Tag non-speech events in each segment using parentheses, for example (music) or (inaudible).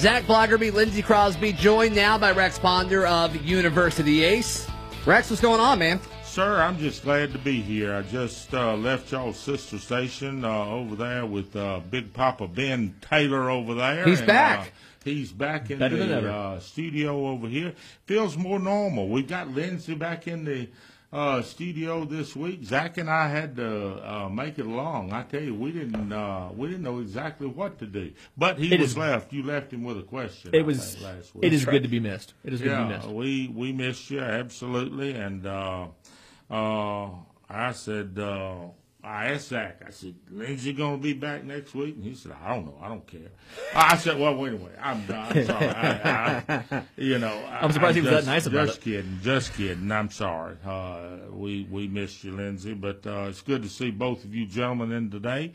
Zach Blackerby, Lindsey Crosby, joined now by Rex Ponder of University Ace. Rex, what's going on, man? Sir, I'm just glad to be here. I just uh, left y'all's sister station uh, over there with uh, Big Papa Ben Taylor over there. He's and, back. uh, he's back in Better the uh, studio over here. Feels more normal. We've got Lindsay back in the uh, studio this week. Zach and I had to uh, make it along. I tell you, we didn't uh, we didn't know exactly what to do. But he It was is- left. You left him with a question. It I was. think, last week. It is good to be missed. It is good to be Yeah, missed. we we missed you absolutely, and uh, uh, I said uh, I asked Zach. I said, "Lindsay going to be back next week?" And he said, "I don't know. I don't care." I said, "Well, wait a minute. I'm, I'm sorry. I, I, you know, I- (laughs) I'm surprised he was that just- nice about Just it. kidding. Just kidding. I'm sorry. Uh, we we missed you, Lindsay, but uh, it's good to see both of you gentlemen in today,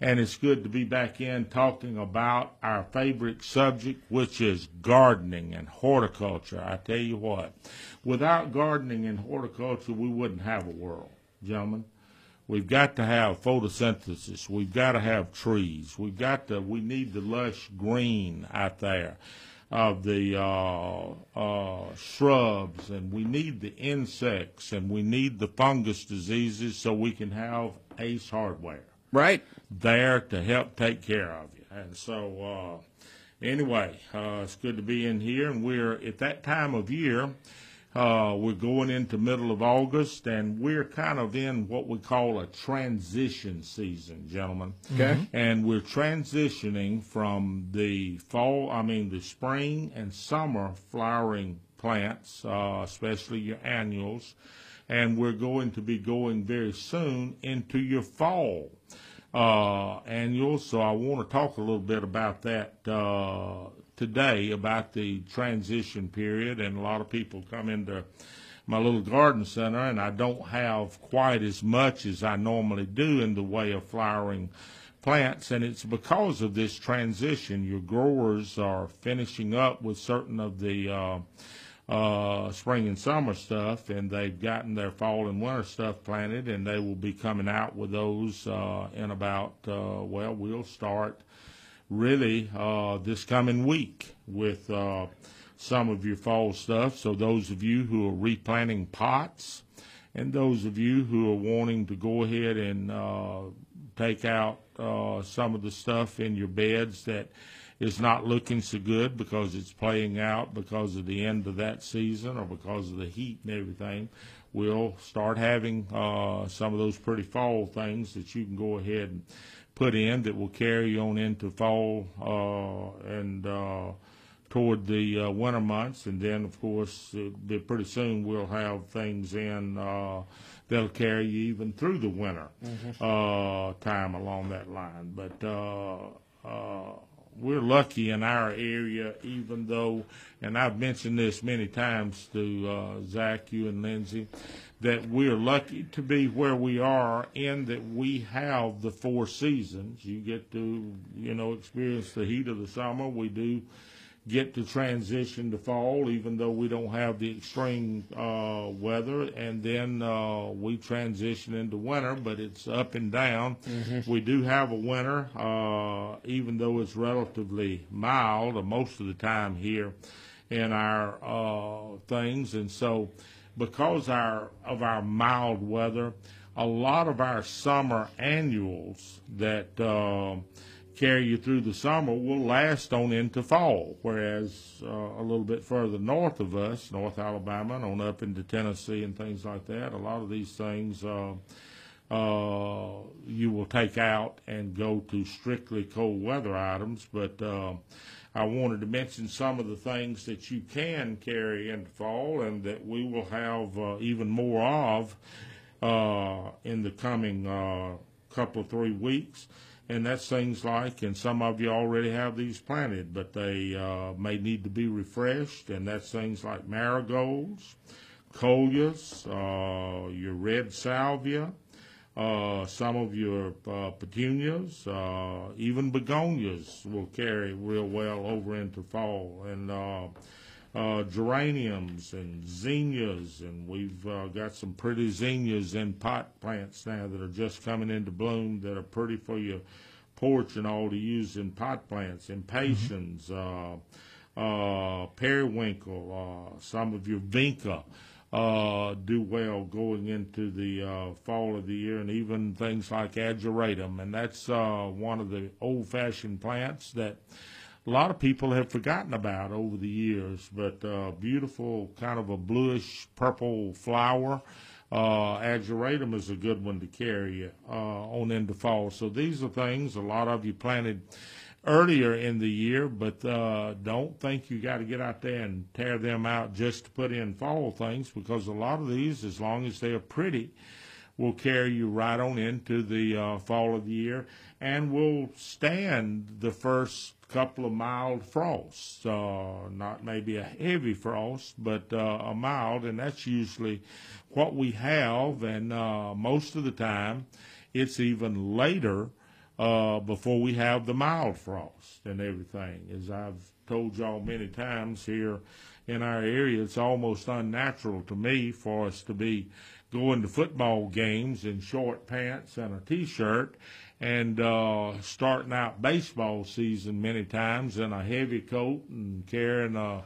and it's good to be back in talking about our favorite subject, which is gardening and horticulture. I tell you what, without gardening and horticulture, we wouldn't have a world, gentlemen. We've got to have photosynthesis. We've got to have trees. We've got to. We need the lush green out there of the uh, uh, shrubs, and we need the insects, and we need the fungus diseases, so we can have Ace Hardware Right. there to help take care of you. And so, uh, anyway, uh, it's good to be in here, and we're at that time of year. Uh, we're going into middle of August, and we're kind of in what we call a transition season, gentlemen. Okay. And we're transitioning from the fall, I mean, the spring and summer flowering plants, uh, especially your annuals, and we're going to be going very soon into your fall uh, annuals. So I want to talk a little bit about that uh, today, about the transition period. And a lot of people come into my little garden center, and I don't have quite as much as I normally do in the way of flowering plants, and it's because of this transition. Your growers are finishing up with certain of the uh, uh, spring and summer stuff, and they've gotten their fall and winter stuff planted, and they will be coming out with those uh, in about, uh, well, we'll start really uh, this coming week with uh, some of your fall stuff. So those of you who are replanting pots, and those of you who are wanting to go ahead and uh, take out uh, some of the stuff in your beds that is not looking so good because it's playing out because of the end of that season or because of the heat and everything, we'll start having uh, some of those pretty fall things that you can go ahead and put in that will carry you on into fall uh, and uh, toward the uh, winter months, and then of course uh, pretty soon we'll have things in uh, that'll carry you even through the winter uh, time along that line. But uh, uh, we're lucky in our area, even though, and I've mentioned this many times to uh, Zach, you and Lindsay, that we're lucky to be where we are in that we have the four seasons. You get to, you know, experience the heat of the summer. We do get to transition to fall, even though we don't have the extreme uh, weather, and then uh, we transition into winter, but it's up and down. We do have a winter, uh, even though it's relatively mild most of the time here in our uh, things, and so because our of our mild weather, a lot of our summer annuals that uh, carry you through the summer will last on into fall. Whereas uh, a little bit further north of us, North Alabama, and on up into Tennessee and things like that, a lot of these things uh, uh, you will take out and go to strictly cold weather items. But uh, I wanted to mention some of the things that you can carry into fall and that we will have uh, even more of uh, in the coming uh, couple of three weeks. And that's things like, and some of you already have these planted, but they uh, may need to be refreshed. And that's things like marigolds, coleus, uh, your red salvia, uh, some of your uh, petunias, uh, even begonias will carry real well over into fall, and uh, geraniums and zinnias, and we've uh, got some pretty zinnias in pot plants now that are just coming into bloom that are pretty for your porch and all to use in pot plants, impatiens, uh, uh, periwinkle, uh, some of your vinca uh, do well going into the uh, fall of the year, and even things like ageratum. And that's uh, one of the old fashioned plants that a lot of people have forgotten about over the years, but uh, beautiful, kind of a bluish purple flower. Uh, ageratum is a good one to carry uh, on into fall. So these are things a lot of you planted earlier in the year, but uh, don't think you got to get out there and tear them out just to put in fall things because a lot of these, as long as they're pretty, will carry you right on into the uh, fall of the year and will stand the first couple of mild frosts. Uh, not maybe a heavy frost, but uh, a mild, and that's usually what we have. And uh, most of the time, it's even later uh, before we have the mild frost and everything. As I've told y'all many times here in our area, it's almost unnatural to me for us to be going to football games in short pants and a t-shirt and uh, starting out baseball season many times in a heavy coat and carrying a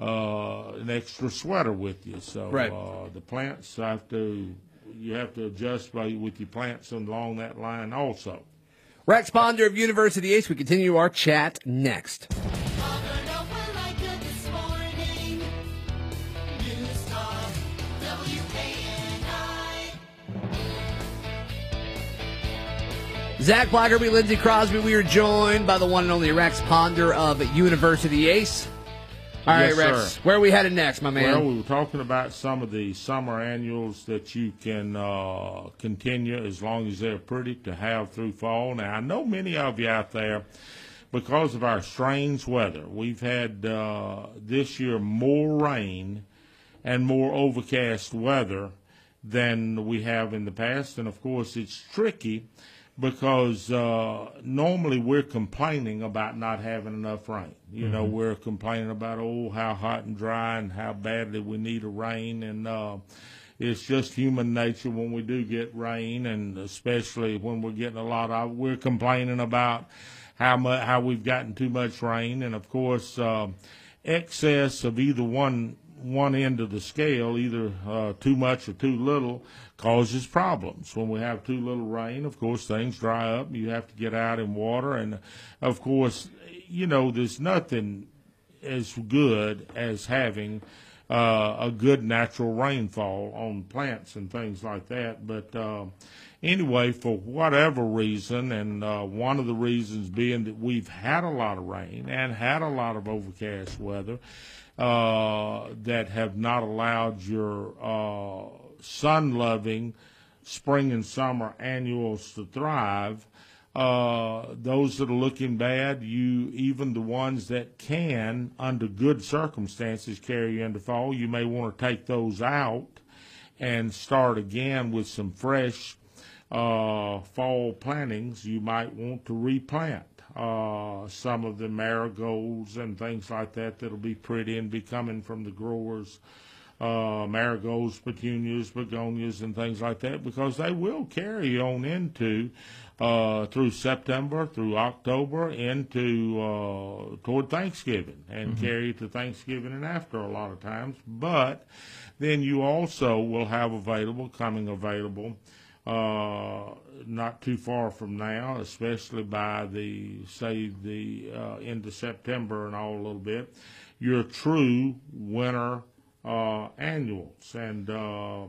uh, an extra sweater with you. So Right. uh, the plants have to you have to adjust by, with your plants along that line also. Rex Ponder of University Ace. We continue our chat next. Zach Blackerby, Lindsey Crosby. We are joined by the one and only Rex Ponder of University Ace. All right, Yes, Rex. sir. Where are we headed next, my man? Well, we were talking about some of the summer annuals that you can uh, continue as long as they're pretty to have through fall. Now, I know many of you out there, because of our strange weather, we've had uh, this year more rain and more overcast weather than we have in the past. And of course, it's tricky because uh, normally we're complaining about not having enough rain. You know, we're complaining about oh how hot and dry and how badly we need a rain, and uh, it's just human nature when we do get rain, and especially when we're getting a lot of. We're complaining about how much how we've gotten too much rain, and of course, uh, excess of either one one end of the scale, either uh, too much or too little, causes problems. When we have too little rain, of course, things dry up. You have to get out in water, and of course, you know, there's nothing as good as having uh, a good natural rainfall on plants and things like that. But uh, anyway, for whatever reason, and uh, one of the reasons being that we've had a lot of rain and had a lot of overcast weather uh, that have not allowed your uh, sun loving spring and summer annuals to thrive. Uh, those that are looking bad, you even the ones that can, under good circumstances, carry into fall, you may want to take those out and start again with some fresh uh, fall plantings. You might want to replant uh, some of the marigolds and things like that that'll be pretty and be coming from the growers uh, marigolds, petunias, begonias, and things like that, because they will carry on into uh, through September, through October, into uh, toward Thanksgiving, and carry to Thanksgiving and after a lot of times. But then you also will have available, coming available, not too far from now, especially by the say the uh, end of September and all a little bit, your true winter uh, annuals, and uh,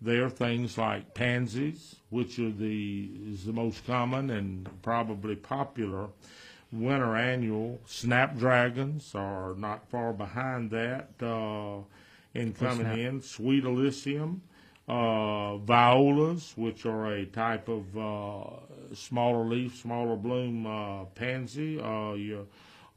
they are things like pansies, which are the is the most common and probably popular winter annual. Snapdragons are not far behind that uh, in coming in. Sweet Alyssum, uh, violas, which are a type of uh, smaller leaf, smaller bloom uh, pansy. Uh, your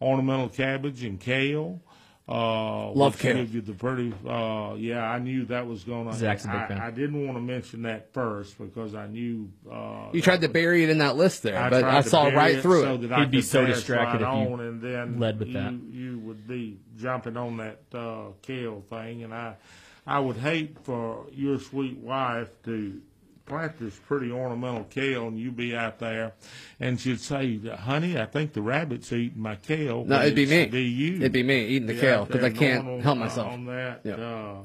ornamental cabbage and kale. Uh, Love kale. Give you the pretty. Uh, yeah, I knew that was going to. Zach's a big I, fan. I didn't want to mention that first because I knew. Uh, you tried to bury it in that list there, but I saw right it through so it. That He'd be so distracted right if you on, and then led with you, that. You would be jumping on that uh, kale thing, and I, I would hate for your sweet wife to plant this pretty ornamental kale, and you be out there, and she'd say, "Honey, I think the rabbit's eating my kale." No, it'd be me. Be you. It'd be me eating the Be kale because I can't on- help myself. On that. Yeah. Uh,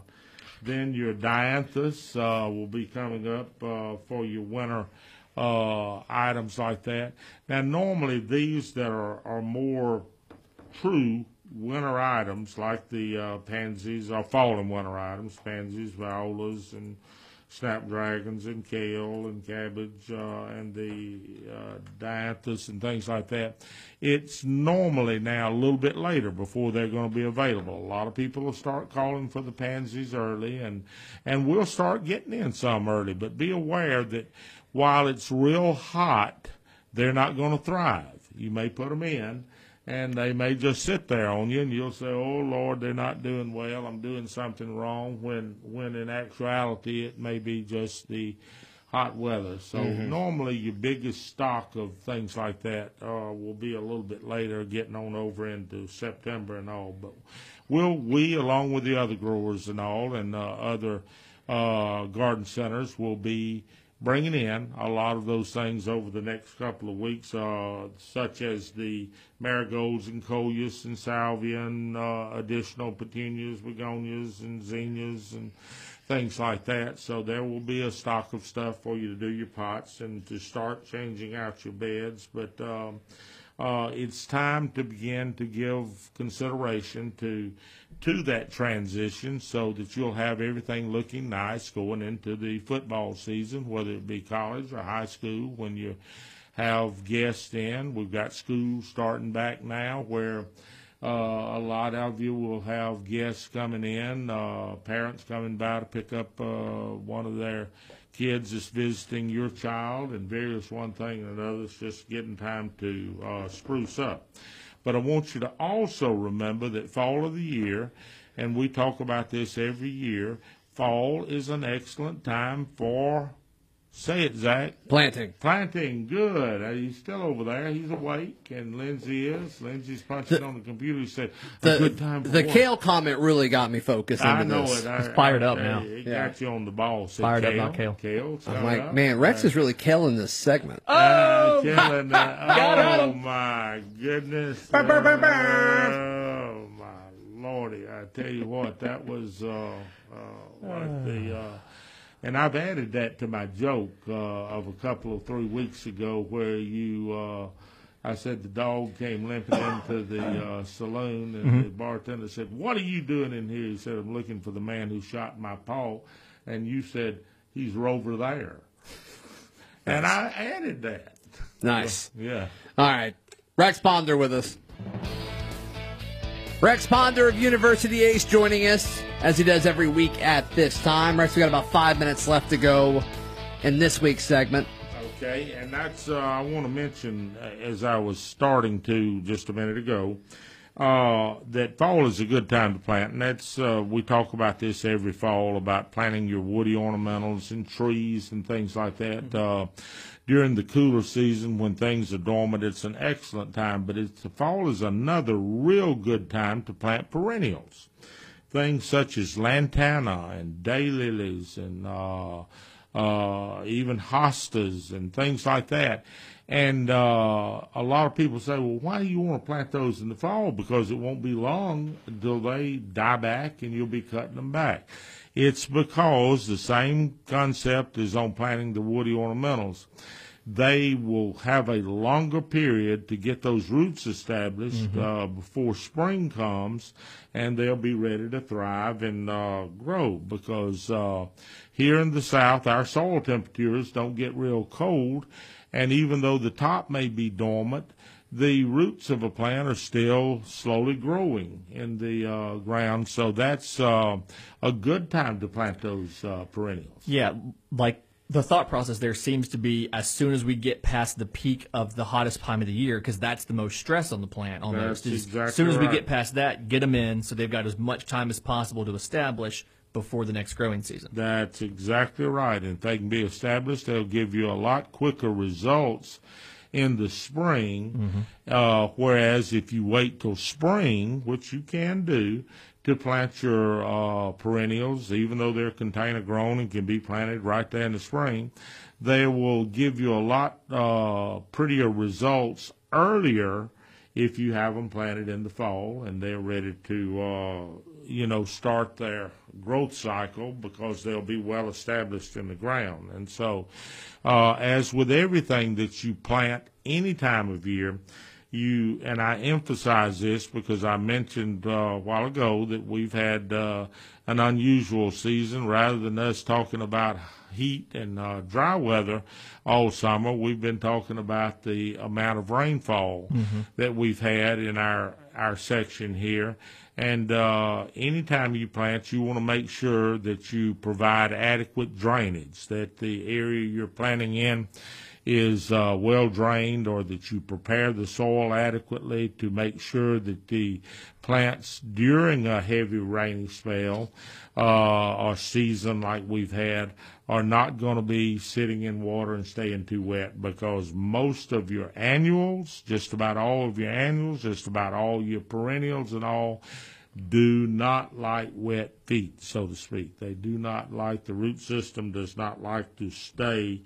then your dianthus uh, will be coming up uh, for your winter uh, items like that. Now, normally these that are, are more true winter items, like the uh, pansies, are fall and winter items, pansies, violas, and snapdragons, and kale, and cabbage, uh, and the uh, dianthus, and things like that. It's normally now a little bit later before they're going to be available. A lot of people will start calling for the pansies early, and and we'll start getting in some early. But be aware that while it's real hot, they're not going to thrive. You may put them in, and they may just sit there on you, and you'll say, "Oh Lord, they're not doing well. I'm doing something wrong." When when in actuality, it may be just the hot weather. So normally, your biggest stock of things like that uh, will be a little bit later, getting on over into September and all. But will we, along with the other growers and all, and uh, other uh, garden centers, will be bringing in a lot of those things over the next couple of weeks, uh, such as the marigolds and coleus and salvia and uh, additional petunias, begonias, and zinnias and things like that. So there will be a stock of stuff for you to do your pots and to start changing out your beds. But um, uh, it's time to begin to give consideration to to that transition so that you'll have everything looking nice going into the football season, whether it be college or high school. When you have guests in, we've got school starting back now where uh, a lot of you will have guests coming in, uh, parents coming by to pick up uh, one of their kids that's visiting your child, and various one thing and another. It's just getting time to uh, spruce up. But I want you to also remember that fall of the year, and we talk about this every year, fall is an excellent time for, say it, Zach, Planting. Planting, good. Uh, he's still over there. He's awake, and Lindsay is. Lindsay's punching on the computer. He said, "A The, good time for the what?" kale comment really got me focused into I know this. it. I, It's fired I- up I- now. It Yeah. got you on the ball. Said Fired up kale, about kale. Kale. I'm like, man, Rex is really killing this segment. Oh, killing that. Oh my goodness. Oh my lordy! I tell you what, that was uh, uh, like the. And I've added that to my joke uh, of a couple of three weeks ago, where you. Uh, I said the dog came limping into the uh, saloon, and the bartender said, "What are you doing in here?" He said, "I'm looking for the man who shot my paw," and you said, "He's over there." And I added that. Nice. Yeah. All right. Rex Ponder with us. Rex Ponder of University Ace joining us as he does every week at this time. Rex, we got about five minutes left to go in this week's segment. Okay, and that's uh, I want to mention uh, as I was starting to just a minute ago uh, that fall is a good time to plant, and that's uh, we talk about this every fall about planting your woody ornamentals and trees and things like that. Uh, during the cooler season when things are dormant, it's an excellent time, but it's the fall is another real good time to plant perennials things such as lantana and daylilies and uh, uh, even hostas and things like that. And uh, a lot of people say, well, why do you want to plant those in the fall? Because it won't be long until they die back and you'll be cutting them back. It's because the same concept is on planting the woody ornamentals they will have a longer period to get those roots established uh, before spring comes, and they'll be ready to thrive and uh, grow. Because uh, here in the South, our soil temperatures don't get real cold, and even though the top may be dormant, the roots of a plant are still slowly growing in the uh, ground. So that's uh, a good time to plant those uh, perennials. Yeah, like the thought process there seems to be as soon as we get past the peak of the hottest time of the year, because that's the most stress on the plant almost. Exactly as soon as we right. get past that, get them in so they've got as much time as possible to establish before the next growing season. That's exactly right. And if they can be established, they'll give you a lot quicker results. In the spring. Uh, whereas if you wait till spring, which you can do, to plant your uh, perennials, even though they're container grown and can be planted right there in the spring, they will give you a lot uh, prettier results earlier if you have them planted in the fall and they're ready to, uh, you know, start their growth cycle because they'll be well established in the ground. And so, uh, as with everything that you plant any time of year, you and I emphasize this because I mentioned uh, a while ago that we've had uh, an unusual season. Rather than us talking about heat and uh, dry weather all summer, we've been talking about the amount of rainfall that we've had in our our section here. And uh, anytime you plant, you want to make sure that you provide adequate drainage, that the area you're planting in is uh, well drained or that you prepare the soil adequately to make sure that the plants during a heavy rainy spell uh, or season like we've had are not going to be sitting in water and staying too wet because most of your annuals, just about all of your annuals, just about all your perennials and all, do not like wet feet, so to speak. They do not like the root system does not like to stay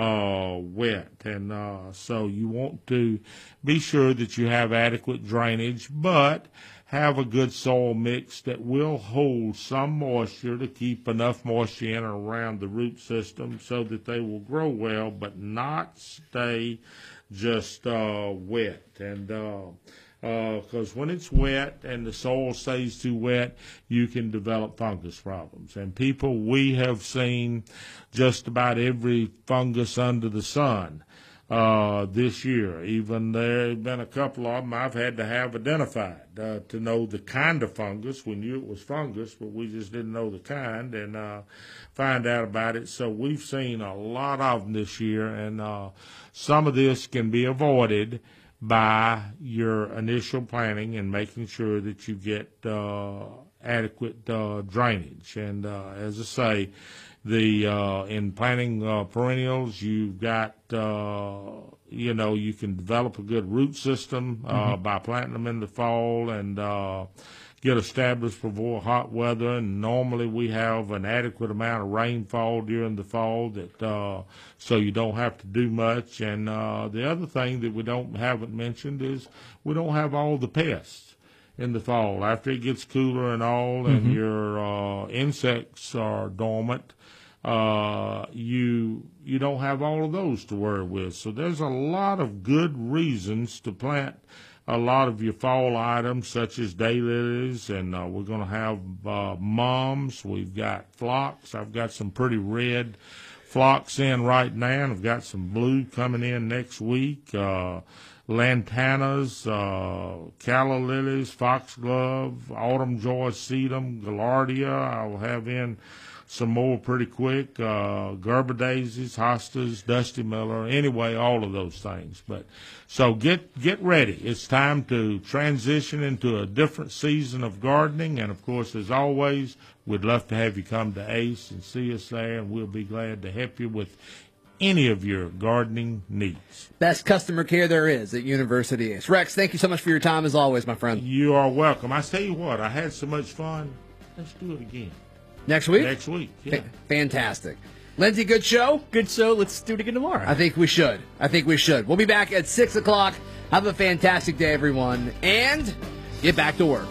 uh, wet, and uh, so you want to be sure that you have adequate drainage, but have a good soil mix that will hold some moisture to keep enough moisture in around the root system so that they will grow well, but not stay just uh, wet and. Uh, because when it's wet and the soil stays too wet, you can develop fungus problems. And people, we have seen just about every fungus under the sun uh, this year. Even there have been a couple of them I've had to have identified uh, to know the kind of fungus. We knew it was fungus, but we just didn't know the kind and uh, find out about it. So we've seen a lot of them this year, and uh, some of this can be avoided by your initial planning and making sure that you get uh, adequate uh, drainage. And uh, as I say, the uh, in planting uh, perennials, you've got uh, you know you can develop a good root system uh, by planting them in the fall and uh, get established before hot weather. And normally we have an adequate amount of rainfall during the fall that uh, so you don't have to do much. And uh, the other thing that we don't haven't mentioned is we don't have all the pests in the fall after it gets cooler and all, and your uh, insects are dormant. Uh, you you don't have all of those to worry with. So there's a lot of good reasons to plant a lot of your fall items, such as daylilies, and uh, we're going to have uh, mums. We've got phlox. I've got some pretty red phlox in right now, and I've got some blue coming in next week. Uh, lantanas, uh, calla lilies, foxglove, autumn joy sedum, gaillardia. I'll have in some more pretty quick. Uh, Gerber daisies, hostas, Dusty Miller. Anyway, all of those things. But so get get ready. It's time to transition into a different season of gardening. And of course, as always, we'd love to have you come to Ace and see us there, and we'll be glad to help you with any of your gardening needs. Best customer care there is at University Ace. Rex, thank you so much for your time as always, my friend. You are welcome. I tell you what, I had so much fun. Let's do it again Next week? next week. Yeah. Fa- Fantastic. Lindsay, good show? Good show. Let's do it again tomorrow. I think we should. I think we should. We'll be back at 6 o'clock. Have a fantastic day, everyone, and get back to work.